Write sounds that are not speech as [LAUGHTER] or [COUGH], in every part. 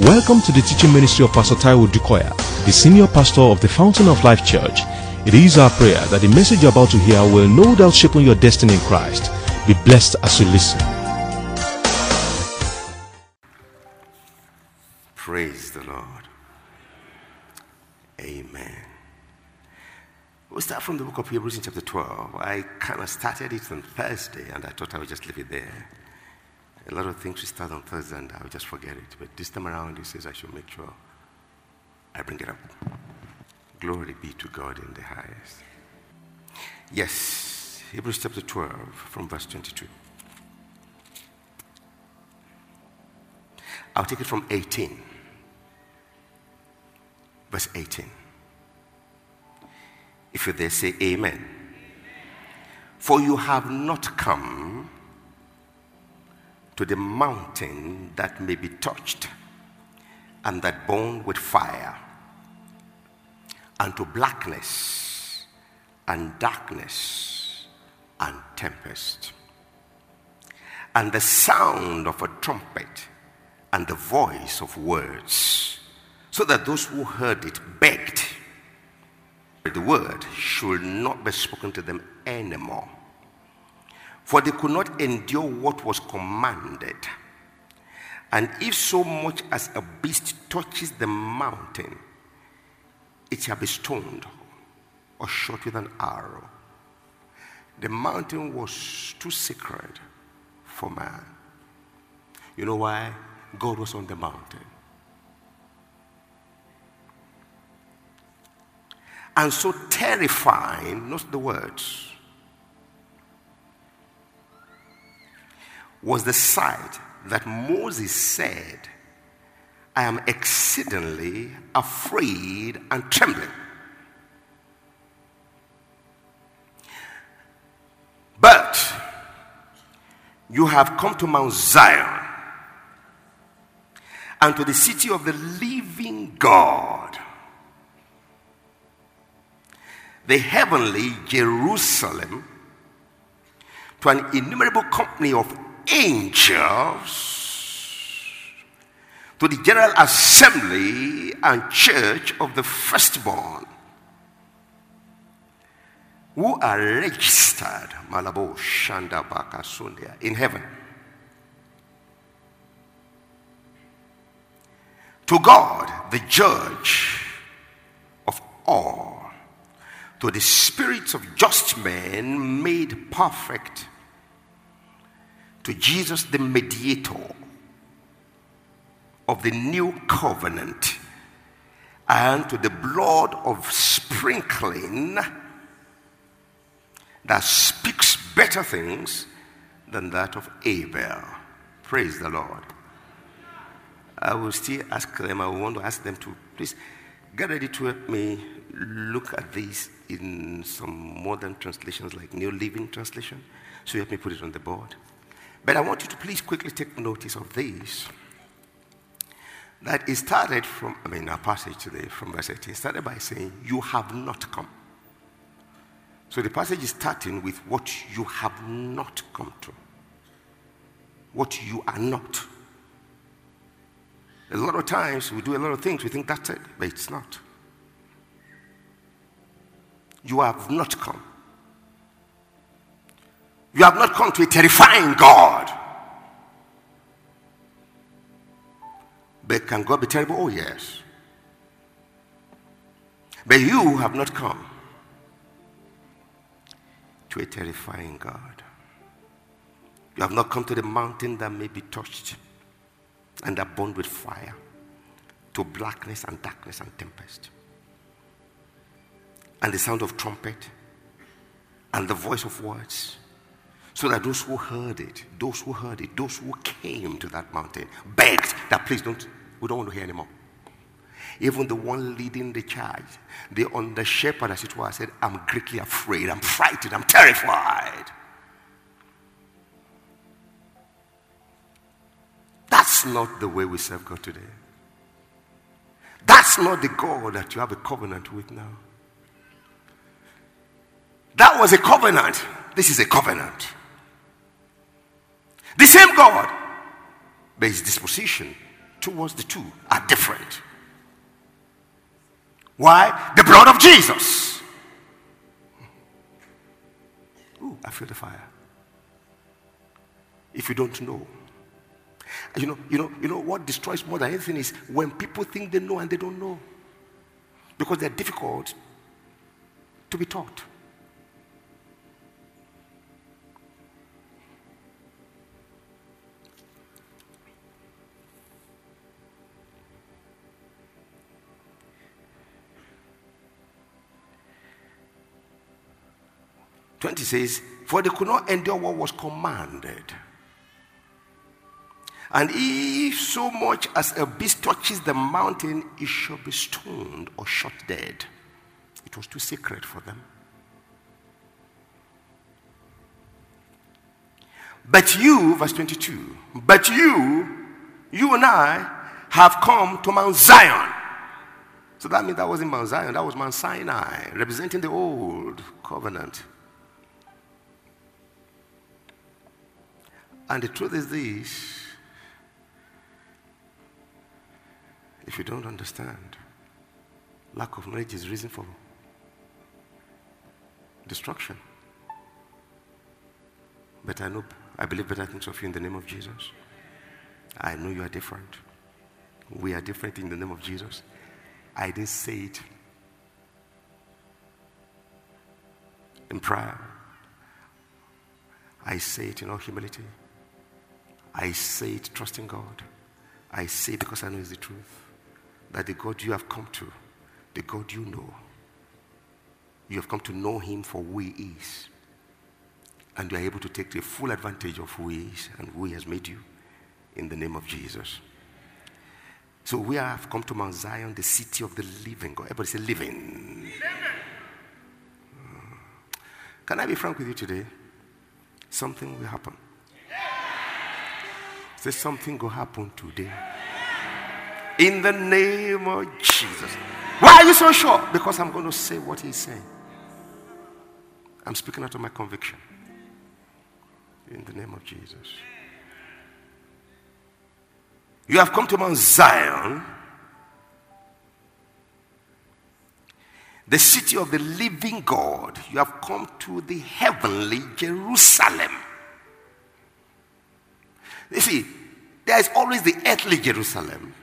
Welcome to the teaching ministry of Pastor Taiwo Odukoya, the senior pastor of the Fountain of Life Church. It is our prayer that the message you're about to hear will no doubt shape your destiny in Christ. Be blessed as you listen. Praise the Lord. Amen. We'll start from the book of Hebrews in chapter 12. I kind of started it on Thursday and I thought I would just leave it there. A lot of things we start on Thursday and I'll just forget it. But this time around, he says I should make sure I bring it up. Glory be to God in the highest. Yes, Hebrews chapter 12 from verse 22. I'll take it from 18. Verse 18. If you're there, say amen. For you have not come to the mountain that may be touched and that burned with fire, and to blackness and darkness and tempest, and the sound of a trumpet and the voice of words, so that those who heard it begged the word should not be spoken to them anymore. For they could not endure what was commanded. And if so much as a beast touches the mountain, it shall be stoned or shot with an arrow. The mountain was too sacred for man. You know why? God was on the mountain. And so terrifying, not the words, was the sight that Moses said, I am exceedingly afraid and trembling. But you have come to Mount Zion and to the city of the living God, the heavenly Jerusalem, to an innumerable company of angels, to the general assembly and church of the firstborn who are registered. Malabo Shanda Baka Sundia in heaven. To God, the judge of all, to the spirits of just men made perfect, to Jesus, the mediator of the new covenant, and to the blood of sprinkling that speaks better things than that of Abel. Praise the Lord. I will still ask them, I want to ask them to please get ready to help me look at this in some modern translations like New Living Translation. So help me put it on the board. But I want you to please quickly take notice of this. That it started from, I mean, our passage today from verse 18 started by saying, You have not come. So the passage is starting with what you have not come to, what you are not. A lot of times we do a lot of things, we think that's it, but it's not. You have not come. You have not come to a terrifying God. But can God be terrible? Oh, yes. But you have not come to a terrifying God. You have not come to the mountain that may be touched and are burned with fire, to blackness and darkness and tempest, and the sound of trumpet, and the voice of words, so that those who heard it, those who heard it, those who came to that mountain, begged that please don't, we don't want to hear anymore. Even the one leading the charge, the under shepherd, as it were, said, I'm greatly afraid, I'm frightened, I'm terrified. That's not the way we serve God today. That's not the God that you have a covenant with now. That was a covenant. This is a covenant. The same God, but his disposition towards the two are different. Why? The blood of Jesus. Ooh, I feel the fire. If you don't know, you know, you know, you know what destroys more than anything is when people think they know and they don't know. Because they're difficult to be taught. Twenty says, For they could not endure what was commanded. And if so much as a beast touches the mountain, it shall be stoned or shot dead. It was too sacred for them. But you, verse 22, but you, you and I, have come to Mount Zion. So that means that wasn't Mount Zion, that was Mount Sinai, representing the old covenant. And the truth is this if you don't understand, lack of knowledge is reason for destruction. But I know, I believe better things of you in the name of Jesus. I know you are different. We are different in the name of Jesus. I didn't say it in prayer. I say it in all humility. I say it trusting God. I say it because I know it's the truth. That the God you have come to, the God you know, you have come to know him for who he is. And you are able to take the full advantage of who he is and who he has made you in the name of Jesus. So we have come to Mount Zion, the city of the living God. Everybody say living. Can I be frank with you today? Something will happen. Say something will happen today. In the name of Jesus. Why are you so sure? Because I'm going to say what he's saying. I'm speaking out of my conviction. In the name of Jesus. You have come to Mount Zion, the city of the living God. You have come to the heavenly Jerusalem. You see, there is always the earthly Jerusalem,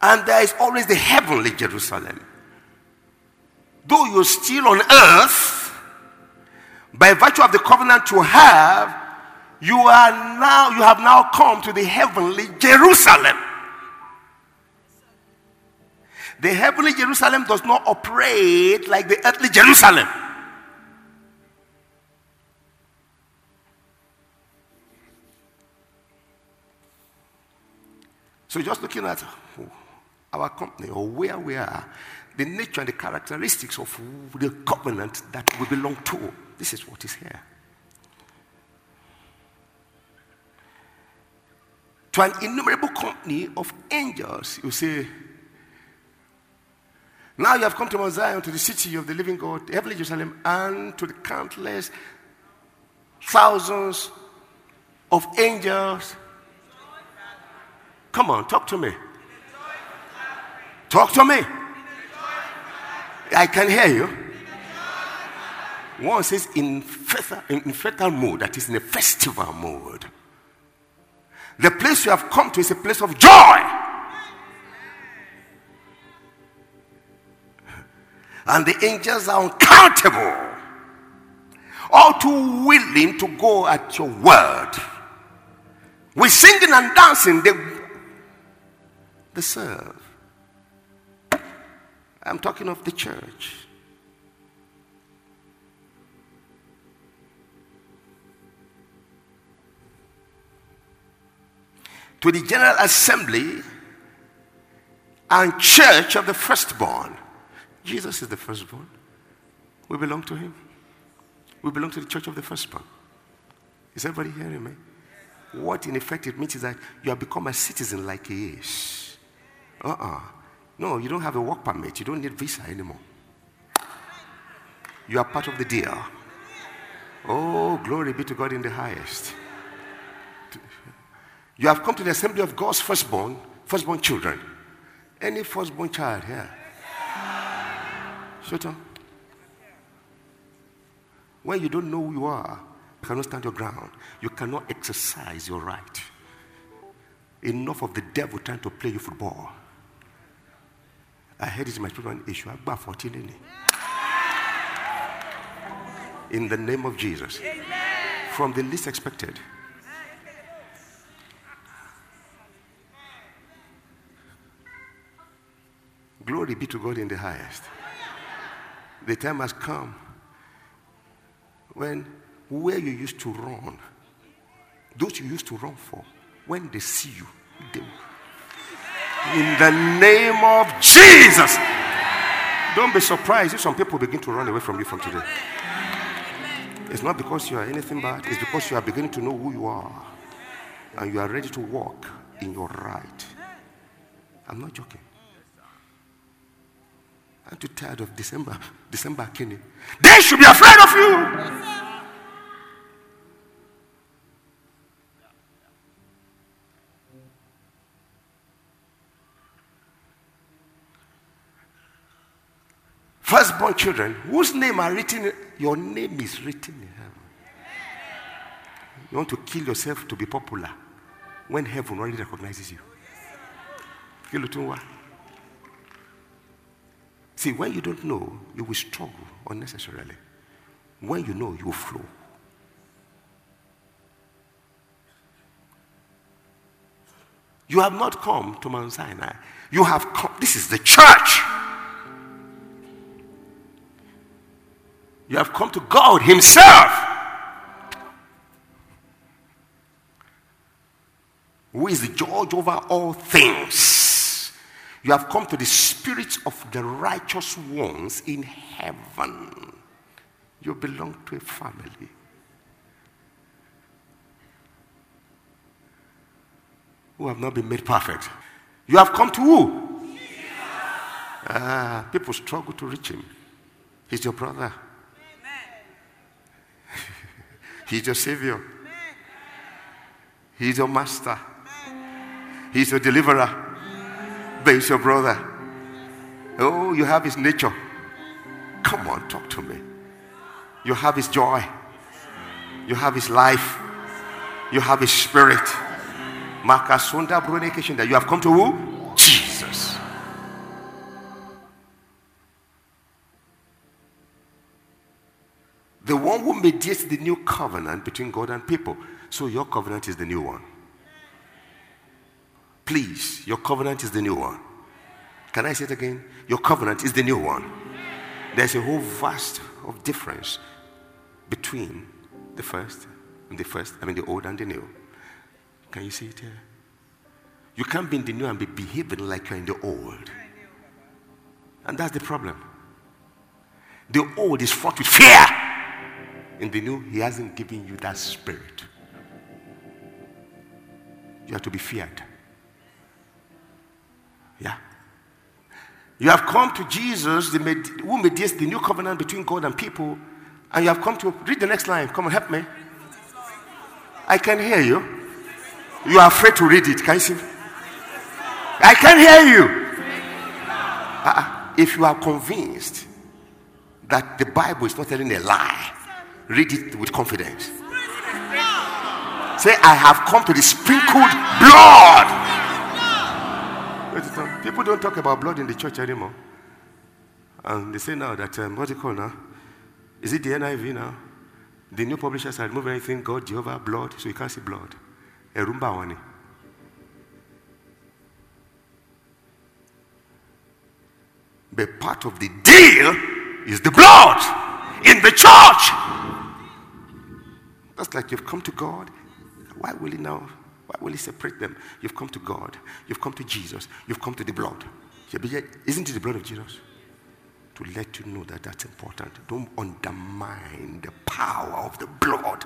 and there is always the heavenly Jerusalem. Though you're still on earth, by virtue of the covenant you have, you are now, you have now come to the heavenly Jerusalem. The heavenly Jerusalem does not operate like the earthly Jerusalem. So, just looking at oh, our company or where we are, the nature and the characteristics of the covenant that we belong to, this is what is here. To an innumerable company of angels, you say, now you have come to Mount Zion, to the city of the living God, the heavenly Jerusalem, and to the countless thousands of angels Come on, talk to me. Talk to me. I can hear you. One says in fertile, in fertile mode, that is in a festival mode. The place you have come to is a place of joy. And the angels are uncountable, all too willing to go at your word. With singing and dancing, they they serve. I'm talking of the church. To the General Assembly and Church of the Firstborn. Jesus is the firstborn. We belong to him. We belong to the Church of the Firstborn. Is everybody hearing me? What in effect it means is that you have become a citizen like he is. Uh-uh. No, you don't have a work permit. You don't need visa anymore. You are part of the deal. Oh, glory be to God in the highest. You have come to the assembly of God's firstborn, firstborn children. Any firstborn child here? Shut up. When you don't know who you are, you cannot stand your ground. You cannot exercise your right. Enough of the devil trying to play you football. I heard it in my children issue. I 14 in the name of Jesus. From the least expected. Glory be to God in the highest. The time has come when where you used to run, those you used to run for, when they see you, they. In the name of Jesus. Don't be surprised if some people begin to run away from you from today. It's not because you are anything bad, it's because you are beginning to know who you are and you are ready to walk in your right. I'm not joking. I'm too tired of December, December Kenny. They should be afraid of you. Firstborn children, whose name are written, your name is written in heaven. You want to kill yourself to be popular when heaven already recognizes you. See, when you don't know, you will struggle unnecessarily. When you know, you will flow. You have not come to Mount Sinai. You have come. This is the church. You have come to God Himself. Who is the judge over all things? You have come to the spirits of the righteous ones in heaven. You belong to a family. Who have not been made perfect. You have come to who? Ah, people struggle to reach him. He's your brother. He's your savior. He's your master. He's your deliverer. He's your brother. Oh, you have his nature. Come on, talk to me. You have his joy. You have his life. You have his spirit. You have come to who? Who mediates the new covenant between God and people. So your covenant is the new one. Please, your covenant is the new one. Can I say it again? Your covenant is the new one. There's a whole vast of difference between the first and the first, I mean the old and the new. Can you see it here? You can't be in the new and be behaving like you're in the old. And that's the problem. The old is fraught with fear. In the new, he hasn't given you that spirit. You have to be feared. Yeah. You have come to Jesus, who mediates the new covenant between God and people, and you have come to read the next line. Come on, help me. I can hear you. You are afraid to read it. Can you see? I can hear you. Uh, if you are convinced that the Bible is not telling a lie, read it with confidence. Say, I have come to the sprinkled blood People don't talk about blood in the church anymore. And they say now that, um, what's it called now? Is it the NIV now? The new publishers are removing anything God, Jehovah, blood, so you can't see blood. Erumba wani. But part of the deal is the blood in the church. That's like you've come to God. Why will he now why will he separate them? You've come to God. You've come to Jesus. You've come to the blood. Isn't it the blood of Jesus? To let you know that that's important. Don't undermine the power of the blood.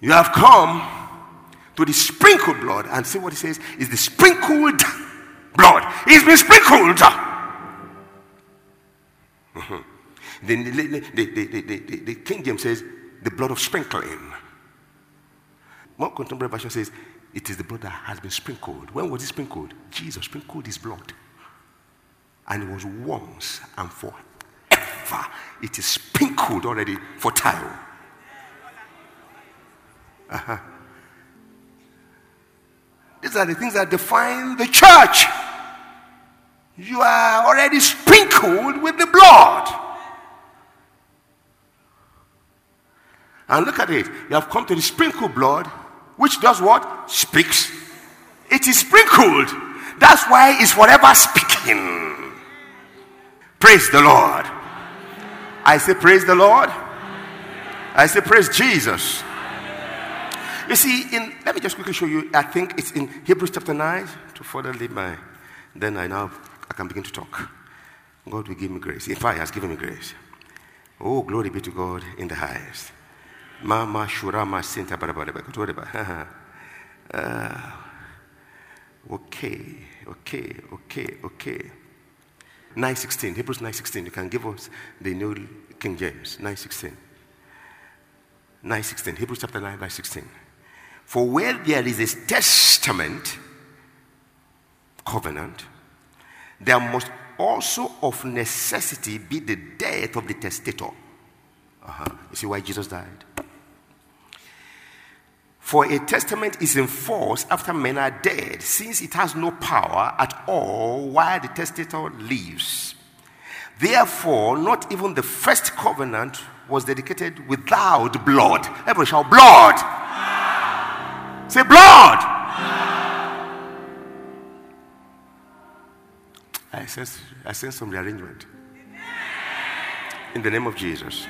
You have come to the sprinkled blood and see what he says is the sprinkled blood. It's been sprinkled. [LAUGHS] Mm-hmm. The, the, the, the, King James says the blood of sprinkling. More contemporary version says it is the blood that has been sprinkled. When was it sprinkled? Jesus sprinkled his blood. And it was once and forever. It is sprinkled already for time. Uh-huh. These are the things that define the church. You are already sprinkled with the blood. And look at it. You have come to the sprinkled blood, which does what? Speaks. It is sprinkled. That's why it's forever speaking. Praise the Lord. I say, Praise the Lord. I say, Praise Jesus. You see, in let me just quickly show you. I think it's in Hebrews chapter 9 to further lead my. Then I now I can begin to talk. God will give me grace. In fact, He has given me grace. Oh, glory be to God in the highest. Mama Shurama Sinta uh, Okay, okay, okay, okay. 916, Hebrews 916. You can give us the New King James, 916. 916, Hebrews chapter 9, verse 16. For where there is a testament, covenant, there must also of necessity be the death of the testator. Uh-huh. You see why Jesus died? For a testament is enforced after men are dead, since it has no power at all while the testator lives. Therefore, not even the first covenant was dedicated without blood. Everyone shout, blood! Say, blood. I sense, I sense some rearrangement. In the name of Jesus.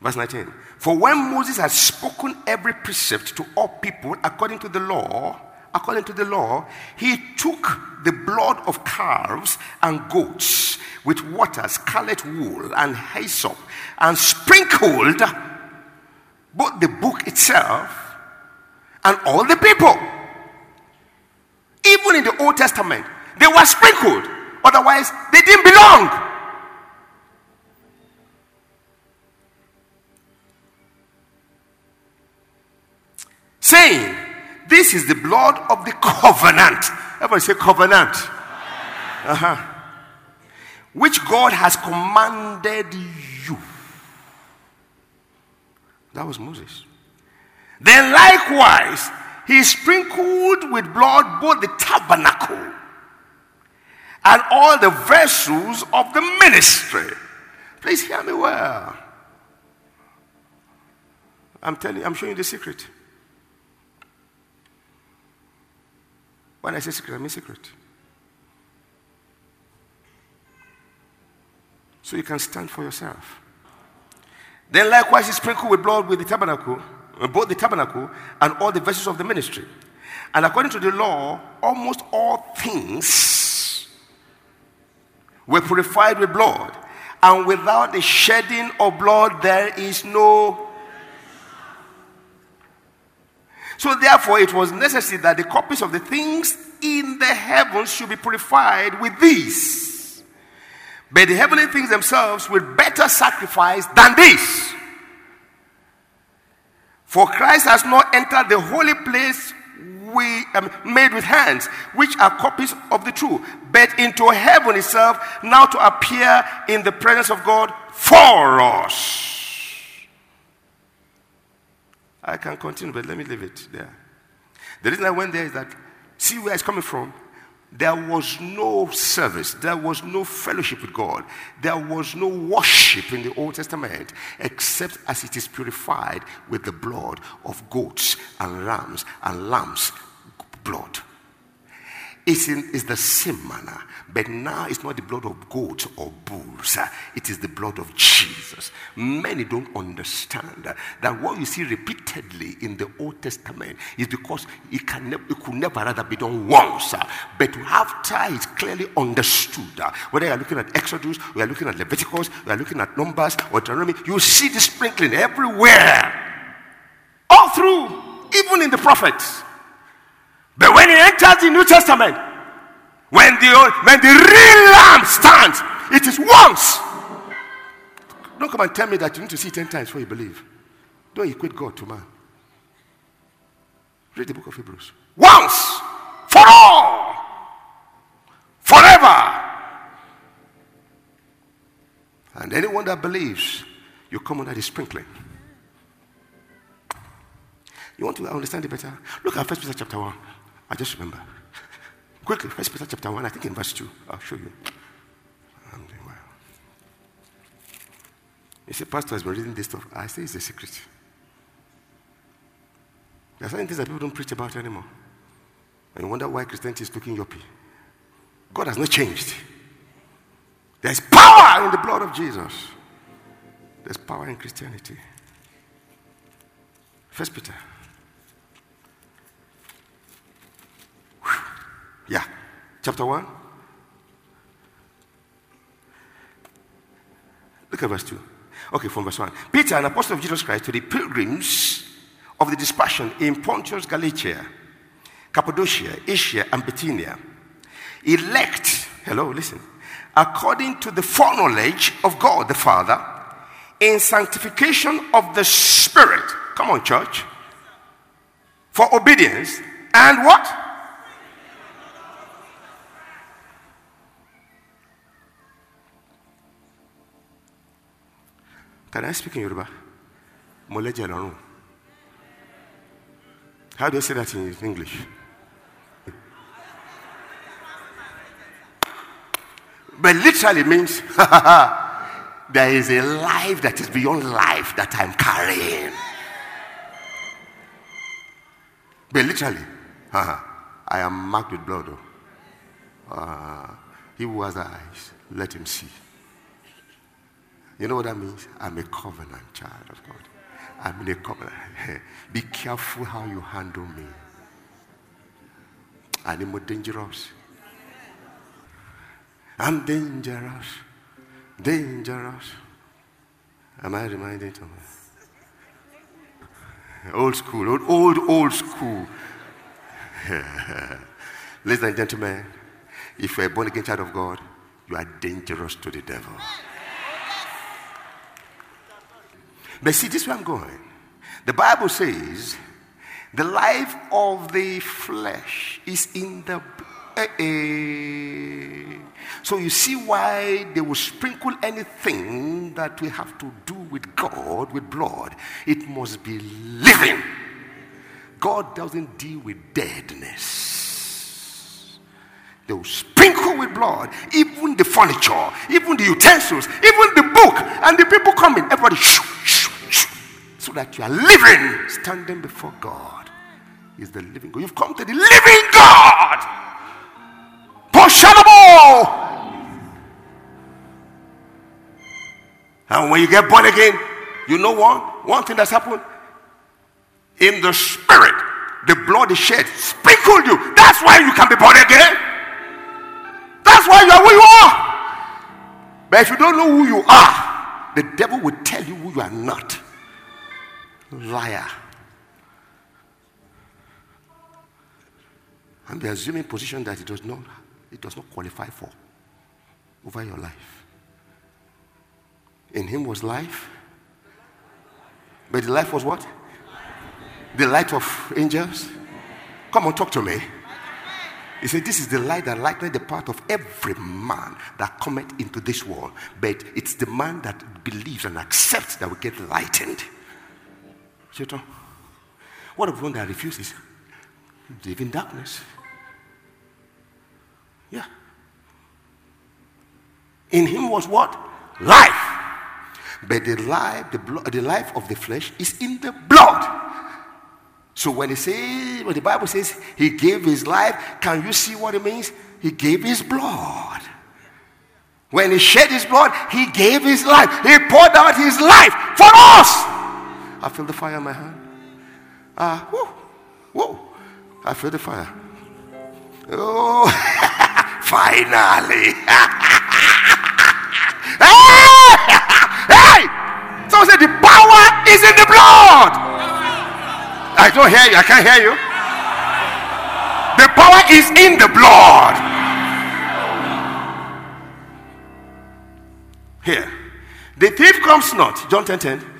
Verse 19. For when Moses had spoken every precept to all people according to the law, according to the law, he took the blood of calves and goats with water, scarlet wool, and hyssop, and sprinkled both the book itself and all the people. Even in the Old Testament, they were sprinkled. Otherwise, they didn't belong. Saying, This is the blood of the covenant. Everybody say covenant. Uh-huh. Which God has commanded you that was Moses. Then likewise, he sprinkled with blood both the tabernacle and all the vessels of the ministry. Please hear me well. I'm telling you, I'm showing you the secret. When I say secret, I mean secret. So you can stand for yourself. Then likewise he sprinkled with blood with the tabernacle, both the tabernacle and all the vessels of the ministry. And according to the law, almost all things were purified with blood. And without the shedding of blood, there is no. So, therefore, it was necessary that the copies of the things in the heavens should be purified with these. But the heavenly things themselves will better sacrifice than this. For Christ has not entered the holy place we um, made with hands, which are copies of the true, but into heaven itself, now to appear in the presence of God for us. I can continue, but let me leave it there. The reason I went there is that see where it's coming from. There was no service, there was no fellowship with God, there was no worship in the Old Testament except as it is purified with the blood of goats and rams and lambs' blood. It's, in, the same manner, but now it's not the blood of goats or bulls, it is the blood of Jesus. Many don't understand that what you see repeatedly in the Old Testament is because it, can ne- it could never rather be done once, but after it's clearly understood, whether you're looking at Exodus, we are looking at Leviticus, we are looking at Numbers or Deuteronomy, you see the sprinkling everywhere, all through, even in the prophets. But when he enters the New Testament, when the, when the real lamb stands, it is once. don't come and tell me that you need to see 10 times before you believe. Don't equate God to man. Read the book of Hebrews. Once for all, forever. And anyone that believes, you come under the sprinkling. You want to understand it better? Look at First Peter chapter 1. I just remember. Quickly, First Peter chapter 1, I think in verse 2. I'll show you. I'm doing well. You say, Pastor has been reading this stuff. I say it's a secret. There are certain things that people don't preach about anymore. And you wonder why Christianity is looking yuppie. God has not changed. There's power in the blood of Jesus. There's power in Christianity. First Peter. Whew. Yeah. Chapter 1. Look at verse 2. Okay, from verse 1. Peter, an apostle of Jesus Christ, to the pilgrims of the dispersion in Pontus, Galatia, Cappadocia, Asia, and Bithynia, elect, hello, listen, according to the foreknowledge of God the Father, in sanctification of the Spirit. Come on, church. For obedience and what? Can I speak in Yoruba? Moleje. How do you say that in English? But literally means [LAUGHS] there is a life that is beyond life that I'm carrying. But literally, I am marked with blood. Uh, he who has eyes, let him see. You know what that means? I'm a covenant child of God. I'm in a covenant. [LAUGHS] Be careful how you handle me. I'm more dangerous. I'm dangerous. Dangerous. Am I reminded of Old school, old, old, old school. [LAUGHS] Ladies and gentlemen, if you're a born again child of God, you are dangerous to the devil. But see, this is where I'm going. The Bible says the life of the flesh is in the. Uh, so you see why they will sprinkle anything that we have to do with God, with blood. It must be living. God doesn't deal with deadness. They will sprinkle with blood, even the furniture, even the utensils, even the book, and the people coming. Everybody, shoo, so that you are living, standing before God. Is the living God. You've come to the living God. And when you get born again, you know what? One thing that's happened in the spirit, the blood is shed, sprinkled you. That's why you can be born again. That's why you are who you are. But if you don't know who you are, the devil will tell you who you are not. Liar. And be assuming position that it does not it does not qualify for over your life. In him was life. But the life was what? The light of angels. Come on, talk to me. He said, This is the light that lightened the path of every man that cometh into this world. But it's the man that believes and accepts that will get lightened. Satan, what of one that refuses? Live in darkness. Yeah. In him was what? Life. But the life, the, blood, the life of the flesh is in the blood. So when he says, when the Bible says he gave his life, can you see what it means? He gave his blood. When he shed his blood, he gave his life. He poured out his life for us. I feel the fire in my hand. Ah, whoo, whoo. I feel the fire. Oh, [LAUGHS] finally. [LAUGHS] hey! [LAUGHS] So said the power is in the blood. I don't hear you. I can't hear you. The power is in the blood. Here. The thief comes not. John 10 10.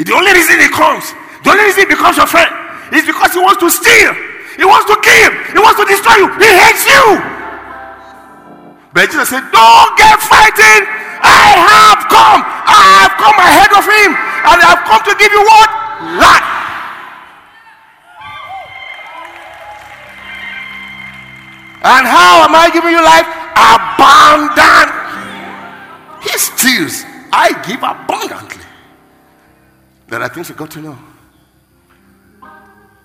The only reason he comes, the only reason he becomes your friend is because he wants to steal, he wants to kill, he wants to destroy you, he hates you. But Jesus said, Don't get fighting. I have come. I have come ahead of him, and I have come to give you what? Life. And how am I giving you life? Abundant. He steals. I give abundantly. There are things you got to know.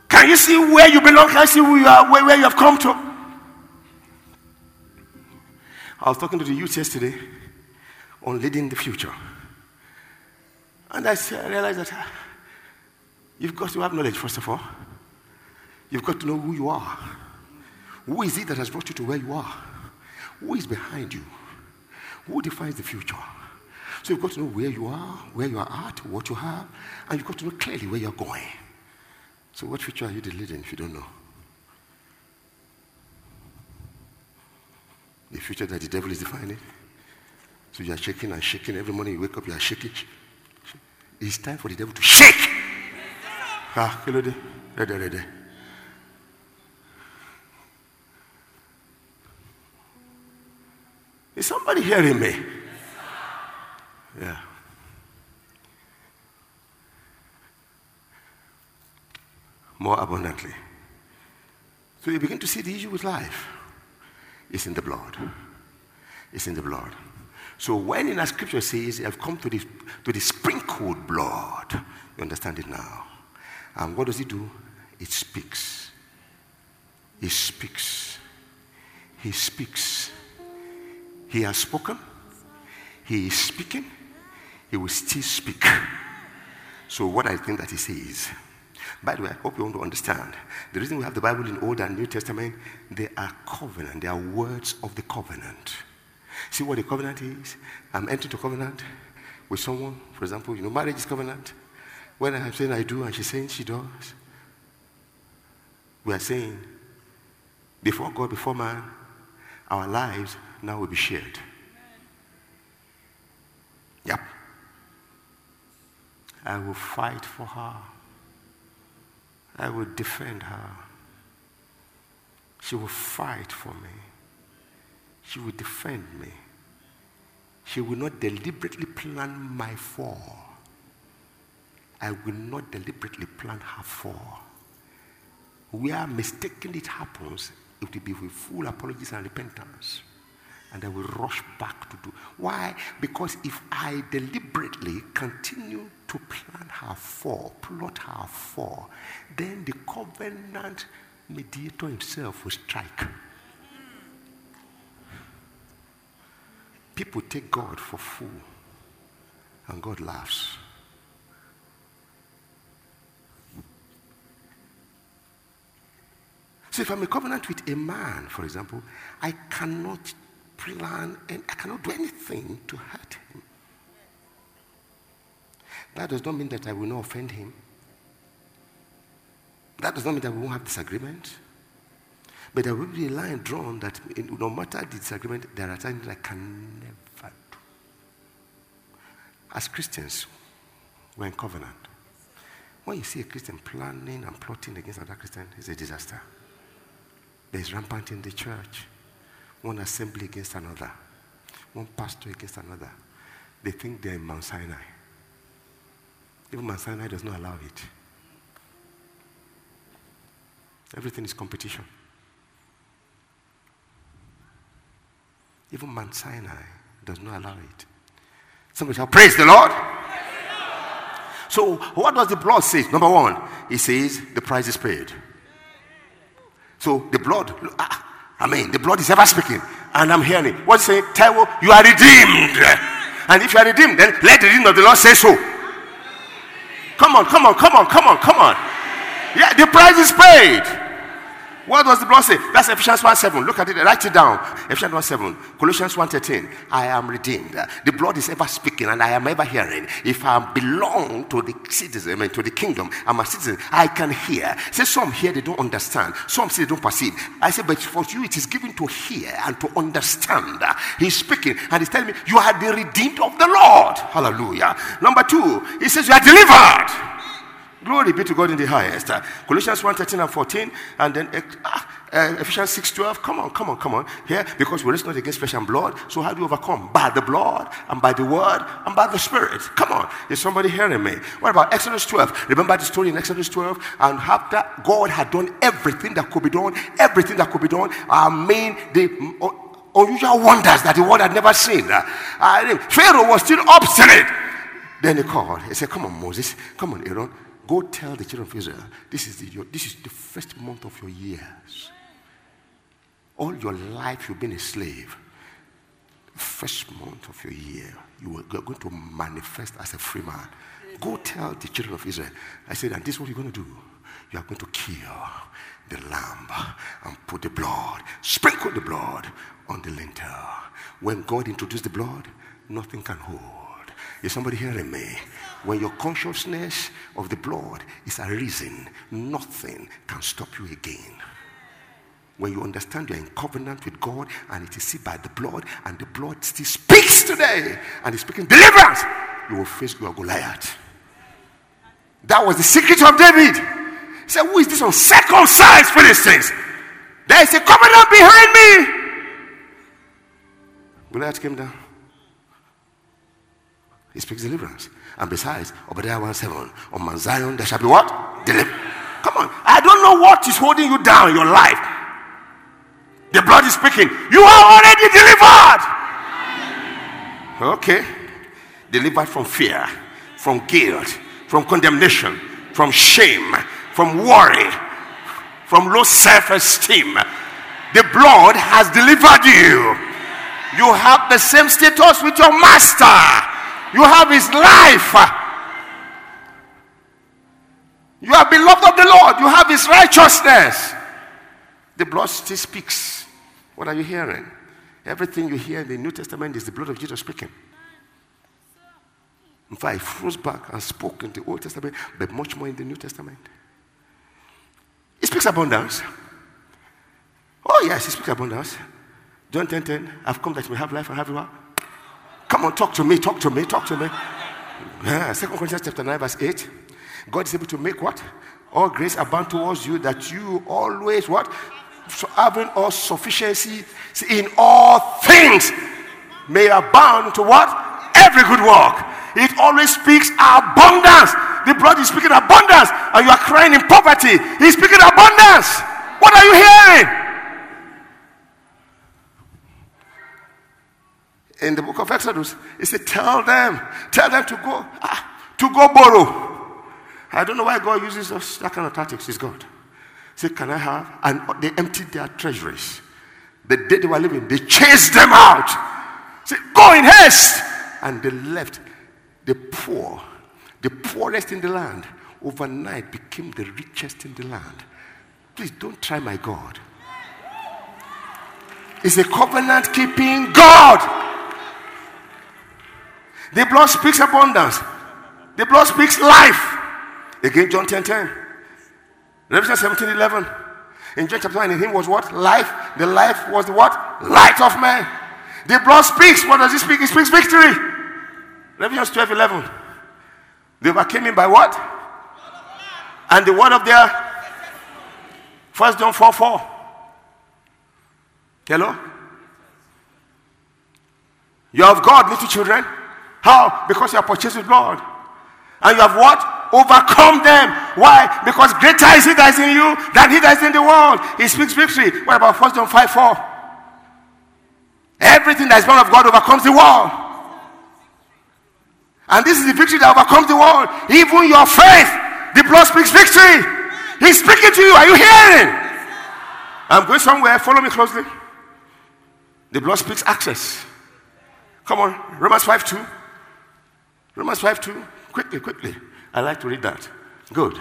Can you see where you belong? Can you see where you, are, where, where you have come to? I was talking to the youth yesterday on leading the future. And I, realized that ah, you've got to have knowledge, first of all. You've got to know who you are. Who is it that has brought you to where you are? Who is behind you? Who defines the future? So you've got to know where you are, where you are at, what you have, and you've got to know clearly where you're going. So, what future are you leading if you don't know? The future that the devil is defining. So you are shaking and shaking. Every morning you wake up, you are shaking. It's time for the devil to shake. Ah, ready, ready. Is somebody hearing me? Yeah. More abundantly. So you begin to see the issue with life. It's in the blood. It's in the blood. So when in a scripture says, I've come to the, to the sprinkled blood, you understand it now. And what does it do? It speaks. It speaks. He speaks. He has spoken. He is speaking. He will still speak. So, what I think that he says, by the way, I hope you want to understand. The reason we have the Bible in Old and New Testament, they are covenant, they are words of the covenant. See what the covenant is? I'm entering the covenant with someone, for example, you know, marriage is covenant. When I'm saying I do and she's saying she does, we are saying, before God, before man, our lives now will be shared. Yep. I will fight for her. I will defend her. She will fight for me. She will defend me. She will not deliberately plan my fall. I will not deliberately plan her fall. Where mistakenly it happens, it will be with full apologies and repentance and I will rush back to do. Why? Because if I deliberately continue to plan her fall, plot her fall, then the covenant mediator himself will strike. People take God for fool, and God laughs. So if I'm a covenant with a man, for example, I cannot plan and I cannot do anything to hurt him. That does not mean that I will not offend him. That does not mean that we won't have disagreement. But there will be a line drawn that no matter the disagreement, there are things I can never do. As Christians, we're in covenant. When you see a Christian planning and plotting against another Christian, it's a disaster. There's rampant in the church one assembly against another, one pastor against another. They think they're in Mount Sinai. Even Mount Sinai does not allow it. Everything is competition. Even Mount Sinai does not allow it. Somebody shall praise the Lord. So, what does the blood say? Number one, it says the price is paid. So, the blood, ah, I mean, the blood is ever speaking. And I'm hearing it. What's saying? Tell you are redeemed. And if you are redeemed, then let the redeemed of the Lord say so. Come on, come on, come on, come on, come on. Yeah, the price is paid. What does the blood say? That's Ephesians 1 7. Look at it, write it down. Ephesians 1 7. Colossians 1 13. I am redeemed. The blood is ever speaking and I am ever hearing. If I belong to the citizen, I mean, to the kingdom, I'm a citizen, I can hear. Say some here they don't understand, some say they don't perceive. I say, but for you it is given to hear and to understand. He's speaking and he's telling me, You are the redeemed of the Lord. Hallelujah. Number two, he says, You are delivered. Glory be to God in the highest. Uh, Colossians 1 13 and 14, and then uh, uh, Ephesians 6 12. Come on, come on, come on. Here, because we're not against flesh and blood. So, how do you overcome? By the blood, and by the word, and by the spirit. Come on. Is somebody hearing me? What about Exodus 12? Remember the story in Exodus 12? And after God had done everything that could be done, everything that could be done, I mean, the unusual wonders that the world had never seen. Uh, Pharaoh was still obstinate. Then he called. He said, Come on, Moses. Come on, Aaron. Go tell the children of Israel, this is the, your, this is the first month of your years. All your life you've been a slave. First month of your year, you are going to manifest as a free man. Go tell the children of Israel. I said, and this is what you're going to do. You are going to kill the lamb and put the blood, sprinkle the blood on the lintel. When God introduced the blood, nothing can hold. Is somebody hearing me? When your consciousness of the blood is arisen, nothing can stop you again. When you understand you're in covenant with God and it is seen by the blood, and the blood still speaks today and is speaking deliverance, you will face your Goliath. That was the secret of David. He said, Who is this on second sight for uncircumcised Philistines? There is a covenant behind me. Goliath came down. He speaks deliverance. And besides, Obadiah 1 7, on Mount Zion there shall be what? Deliver. Come on. I don't know what is holding you down in your life. The blood is speaking. You are already delivered. Okay. Delivered from fear, from guilt, from condemnation, from shame, from worry, from low self esteem. The blood has delivered you. You have the same status with your master. You have his life. You are beloved of the Lord. You have his righteousness. The blood still speaks. What are you hearing? Everything you hear in the New Testament is the blood of Jesus speaking. In fact, he froze back and spoke in the Old Testament, but much more in the New Testament. He speaks abundance. Oh, yes, he speaks abundance. John 10 10, I've come that we have life and have it Come on, talk to me, talk to me, talk to me. Yeah, Second Corinthians chapter 9, verse 8. God is able to make what? All grace abound towards you that you always what? So having all sufficiency in all things may abound to what? Every good work. It always speaks abundance. The blood is speaking abundance, and you are crying in poverty. He's speaking abundance. What are you hearing? In the book of Exodus, he said, Tell them, tell them to go, ah, to go borrow. I don't know why God uses those, that kind of tactics. He's God. He said, Can I have? And they emptied their treasuries. The day they were living, they chased them out. Said, Go in haste. And they left the poor, the poorest in the land, overnight became the richest in the land. Please don't try my God. It's a covenant keeping God. The blood speaks abundance. The blood speaks life. Again, John 10 10. Revelation 17 11. In John chapter 9, in him was what? Life. The life was what? Light of man. The blood speaks. What does it speak? It speaks victory. Revelation 12 11. They overcame him by what? And the word of their First John 4 4. Hello? You have God, little children. How? Because you are purchased with blood. And you have what? Overcome them. Why? Because greater is he that is in you than he that is in the world. He speaks victory. What about 1 John 5 4? Everything that is born of God overcomes the world. And this is the victory that overcomes the world. Even your faith, the blood speaks victory. He's speaking to you. Are you hearing? I'm going somewhere. Follow me closely. The blood speaks access. Come on, Romans 5 2. Romans 5 2. Quickly, quickly. I like to read that. Good.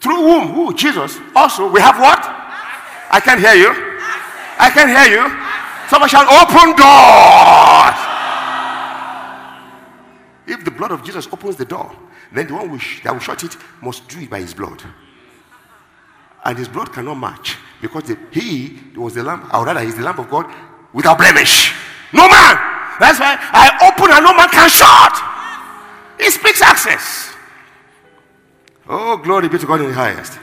Through whom, who? Jesus. Also, we have what? I can't hear you. I can't hear you. Someone shall open doors. If the blood of Jesus opens the door, then the one that will shut it must do it by his blood. And his blood cannot match because the, he was the lamb, or rather, he's the lamb of God without blemish. No man. That's why I open and no man can shut. He speaks access. Oh, glory be to God in the highest.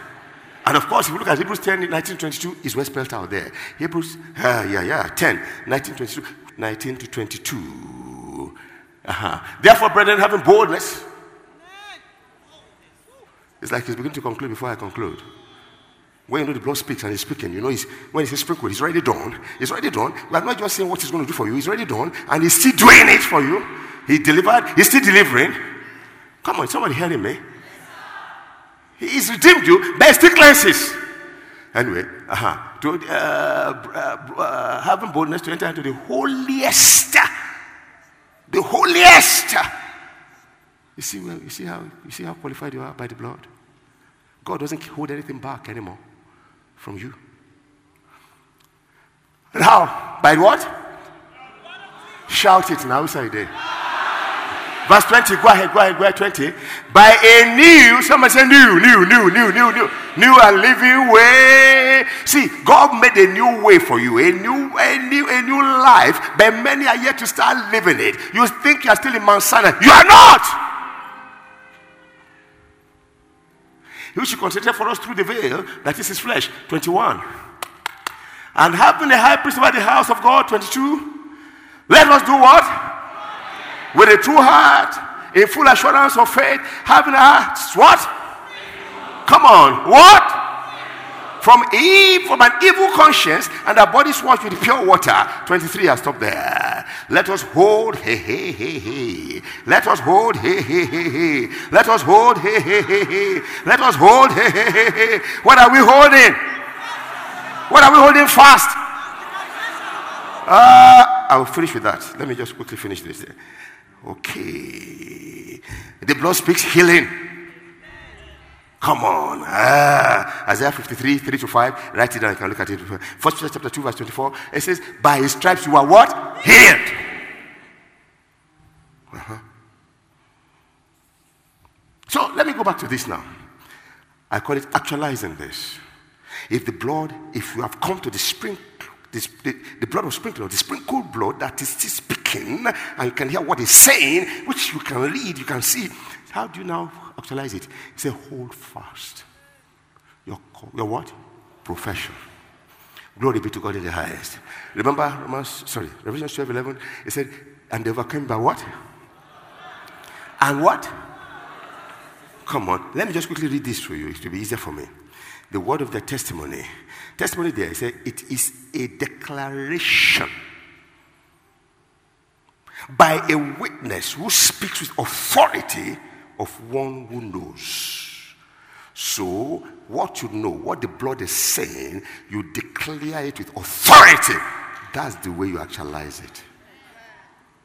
And of course, if you look at Hebrews 10, 1922, is well spelled out there. Hebrews, uh, yeah, yeah, 10, 1922, 19 to 22. Uh-huh. Therefore, brethren, having boldness. It's like he's beginning to conclude before I conclude. When you know the blood speaks and he's speaking, you know he's, when he's sprinkled, he's already done. He's already done. We are not just saying what he's going to do for you. He's already done. And he's still doing it for you. He delivered. He's still delivering. Come on, somebody hearing me? He's redeemed you, but still cleanses. Anyway, uh-huh. to, uh, uh, uh, having boldness to enter into the holiest, the holiest. You see, you see how you see how qualified you are by the blood. God doesn't hold anything back anymore from you. And how? By what? Shout it now, say it. Verse 20, go ahead, go ahead, go ahead, 20. By a new, somebody say new, new, new, new, new, new, new and living way. See, God made a new way for you, a new, a new, a new life, but many are yet to start living it. You think you are still in Mount Sinai. You are not. He should consider for us through the veil that is his flesh. 21. And having a high priest over the house of God. 22. Let us do what? With a true heart, in full assurance of faith, having a heart. What? Come on. What? from evil, from an evil conscience, and our bodies washed with pure water. 23, I stop there. Let us hold, hey, hey, hey, hey. Let us hold, hey, hey, hey, hey. Let us hold, hey, hey, hey, hey. Let us hold, hey, hey, hey, hey. What are we holding? What are we holding fast? Uh, I will finish with that. Let me just quickly finish this. Okay. The blood speaks healing. Come on. Ah. Isaiah 53, 3 to 5. Write it down. You can look at it. First Peter chapter 2, verse 24. It says, By his stripes you are what? Healed. Uh-huh. So let me go back to this now. I call it actualizing this. If the blood, if you have come to the spring, the, the, the blood of sprinkler, the sprinkled blood that is still and you can hear what he's saying, which you can read, you can see. How do you now actualize it. He said, hold fast. Your, your what? Profession. Glory be to God in the highest. Remember Romans, sorry, Revelation 12 11, it said, and they overcame by what? And what? Come on, let me just quickly read this for you. It will be easier for me. The word of the testimony. Testimony there, it said, it is a declaration by a witness who speaks with authority of one who knows. So, what you know, what the blood is saying, you declare it with authority. That's the way you actualize it.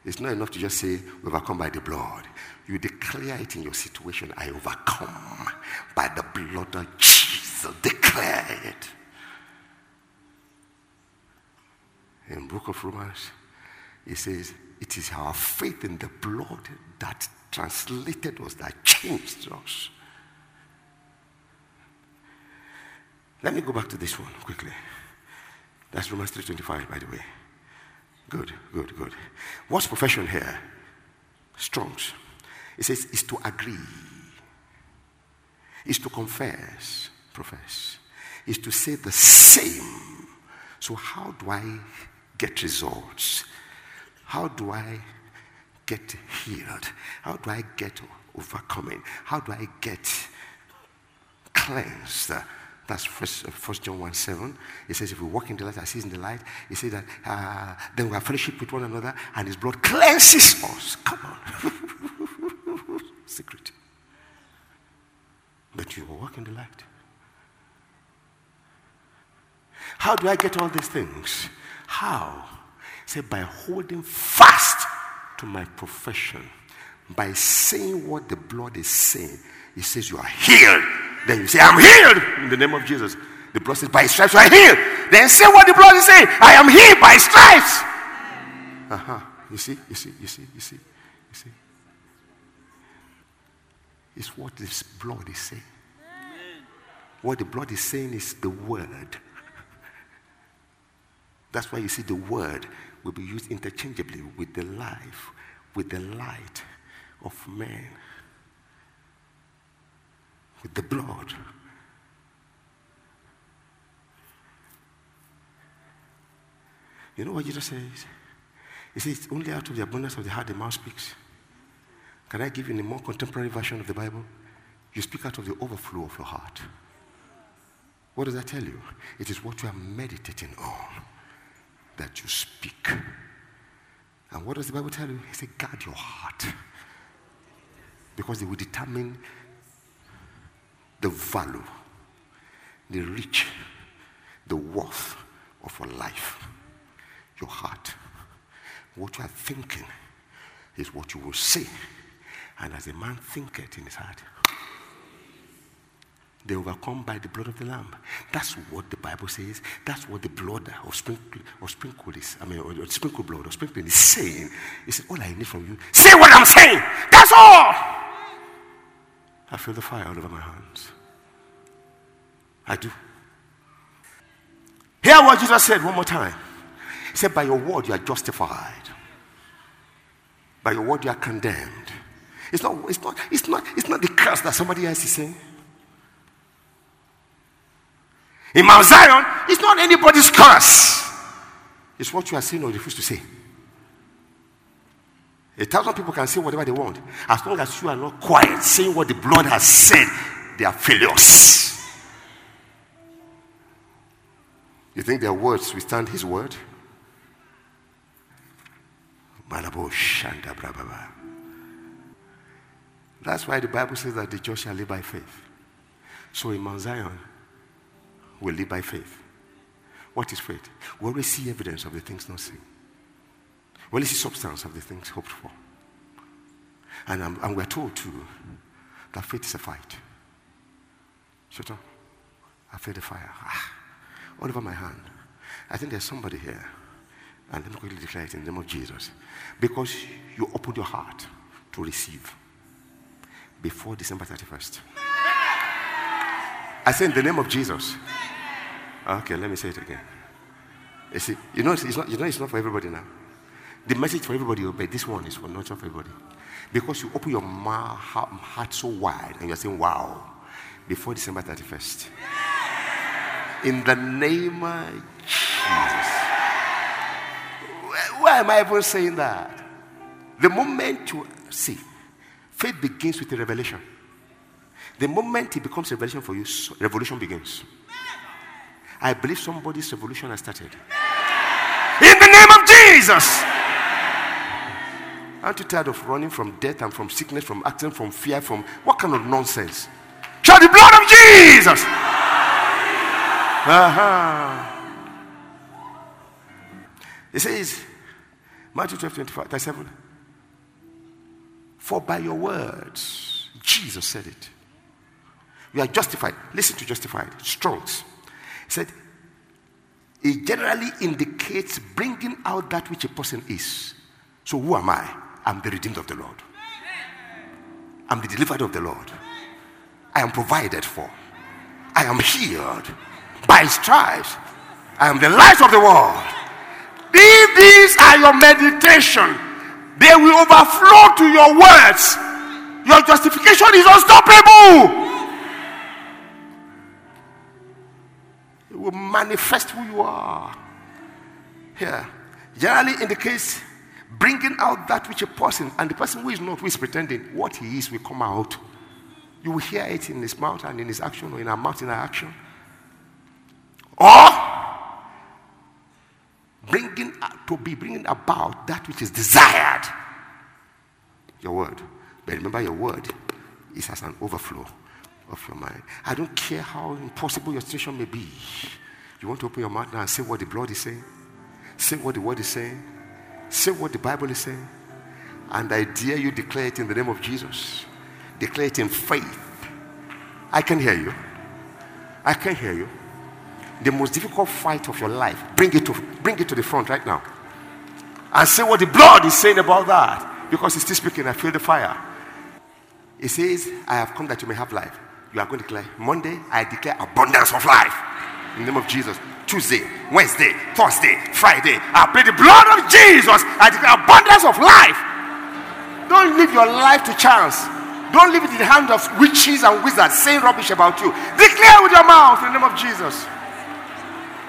It's not enough to just say, overcome by the blood. You declare it in your situation. I overcome by the blood of Jesus. Declare it. In book of Romans, it says, it is our faith in the blood that translated us, that changed us. Let me go back to this one quickly. That's Romans 3.25, by the way. Good, good, good. What's profession here? Strong's. It says, is to agree, is to confess, profess, is to say the same. So, how do I get results? How do I get healed? How do I get overcoming? How do I get cleansed? That's first, uh, first John 1 7. It says, if we walk in the light as he's in the light, he says that uh, then we have fellowship with one another and his blood cleanses us. Come on. [LAUGHS] Secret. But you will walk in the light. How do I get all these things? How? Say, by holding fast to my profession by saying what the blood is saying. He says, You are healed. Then you say, I'm healed in the name of Jesus. The blood says, By stripes you are healed. Then say what the blood is saying. I am healed by stripes. Uh-huh. You see, you see, you see, you see, you see. It's what this blood is saying. What the blood is saying is the word. [LAUGHS] That's why you see the word will be used interchangeably with the life, with the light of man, with the blood. You know what Jesus says? He says, it's only out of the abundance of the heart the mouth speaks. Can I give you a more contemporary version of the Bible? You speak out of the overflow of your heart. What does that tell you? It is what you are meditating on that you speak. And what does the Bible tell you? He said, guard your heart. Because they will determine the value, the reach, the worth of your life. Your heart. What you are thinking is what you will say. And as a man thinketh in his heart, they overcome by the blood of the Lamb. That's what the Bible says. That's what the blood of sprinkle, of sprinkle is. I mean, or, or sprinkle blood or sprinkling is saying. Said, All I need from you, say what I'm saying. That's all. I feel the fire all over my hands. I do. Hear what Jesus said one more time. He said, By your word you are justified. By your word you are condemned. It's not, it's not, it's not, it's not the curse that somebody else is saying. In Mount Zion, it's not anybody's curse. It's what you are saying or refuse to say. A thousand people can say whatever they want. As long as you are not quiet, saying what the blood has said, they are failures. You think their words withstand his word? That's why the Bible says that the just shall live by faith. So in Mount Zion, we live by faith. What is faith? We always see evidence of the things not seen. We only see substance of the things hoped for. And, um, and we're told too that faith is a fight. Shut up. I feel the fire. Ah, all over my hand. I think there's somebody here. And let me quickly declare it in the name of Jesus. Because you opened your heart to receive before December 31st. I say in the name of Jesus. Okay, let me say it again. You see, you know, it's not, you know, it's not for everybody now. The message for everybody, but this one is for not for everybody. Because you open your heart so wide and you're saying, wow, before December 31st. In the name of Jesus. Why am I even saying that? The moment you see, faith begins with a revelation. The moment it becomes revelation for you, revolution begins. I believe somebody's revolution has started. In the name of Jesus. Aren't you tired of running from death and from sickness, from accident, from fear, from what kind of nonsense? Shout the blood of Jesus. Uh-huh. It says, Matthew 12, 25, 37. For by your words, Jesus said it. You are justified. Listen to justified. Strongs. He said, it generally indicates bringing out that which a person is. So who am I? I'm the redeemed of the Lord. I'm the delivered of the Lord. I am provided for. I am healed by stripes. I am the light of the world. If these are your meditation, they will overflow to your words. Your justification is unstoppable. Will manifest who you are. Here, generally indicates bringing out that which a person, and the person who is not, who is pretending, what he is will come out. You will hear it in his mouth and in his action, or in our mouth in our action. Or bringing uh, to be bringing about that which is desired. Your word. But remember, your word is as an overflow of your mind. I don't care how impossible your situation may be. You want to open your mouth now and say what the blood is saying, say what the word is saying, say what the Bible is saying, and I dare you declare it in the name of Jesus. Declare it in faith. I can hear you. I can hear you. the most difficult fight of your life, bring it to, bring it to the front right now. And say what the blood is saying about that. Because he's still speaking, I feel the fire. He says, I have come that you may have life. You are going to declare, Monday, I declare abundance of life. In the name of Jesus. Tuesday, Wednesday, Thursday, Friday. I pray the blood of Jesus. I declare abundance of life. Don't leave your life to chance. Don't leave it in the hands of witches and wizards saying rubbish about you. Declare with your mouth in the name of Jesus.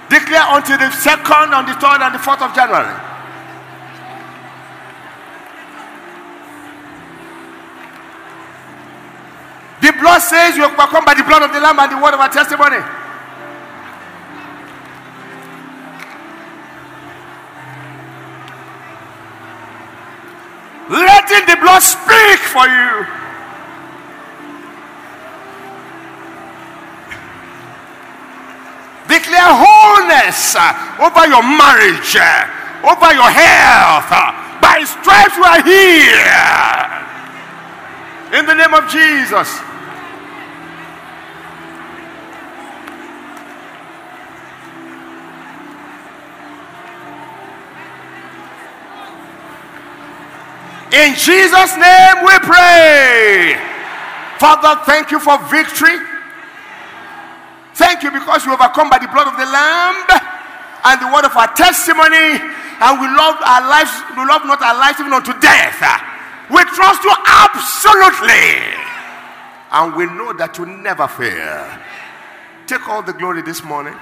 Declare until the second, on the third, and the fourth of January. The blood says you overcome by the blood of the Lamb and the word of our testimony. Letting the blood speak for you. Declare wholeness uh, over your marriage, uh, over your health. Uh, by stripes we are here. In the name of Jesus. In Jesus' name we pray. Father, thank you for victory. Thank you because we overcome by the blood of the Lamb and the word of our testimony. And we love our lives, we love not our lives even unto death. We trust you absolutely. And we know that you never fail. Take all the glory this morning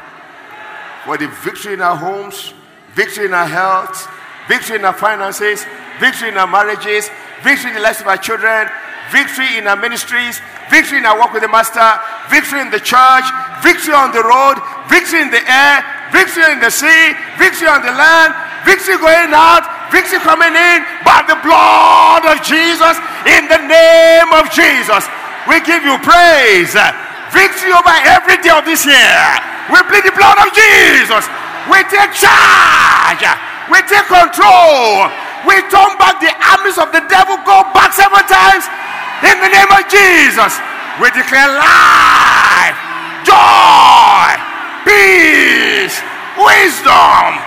for the victory in our homes, victory in our health, victory in our finances, victory in our marriages, victory in the lives of our children, victory in our ministries, victory in our work with the Master, victory in the church, victory on the road, victory in the air, victory in the sea, victory on the land, victory going out, victory coming in by the blood of Jesus in the name of Jesus. We give you praise. Victory over every day of this year. We plead the blood of Jesus. We take charge. We take control. We turn back the armies of the devil, go back seven times in the name of Jesus. We declare life, joy, peace, wisdom,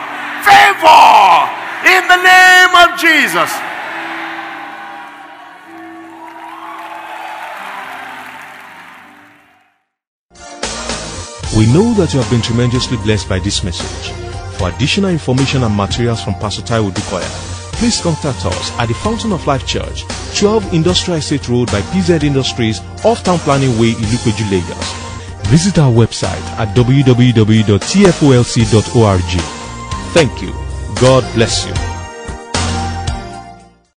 favor in the name of Jesus. We know that you have been tremendously blessed by this message. For additional information and materials from Pastor Taiwo Odukoya, please contact us at the Fountain of Life Church, 12 Industrial Estate Road by PZ Industries, off Town Planning Way, Ilupeju, Lagos. Visit our website at www.tfolc.org. Thank you. God bless you.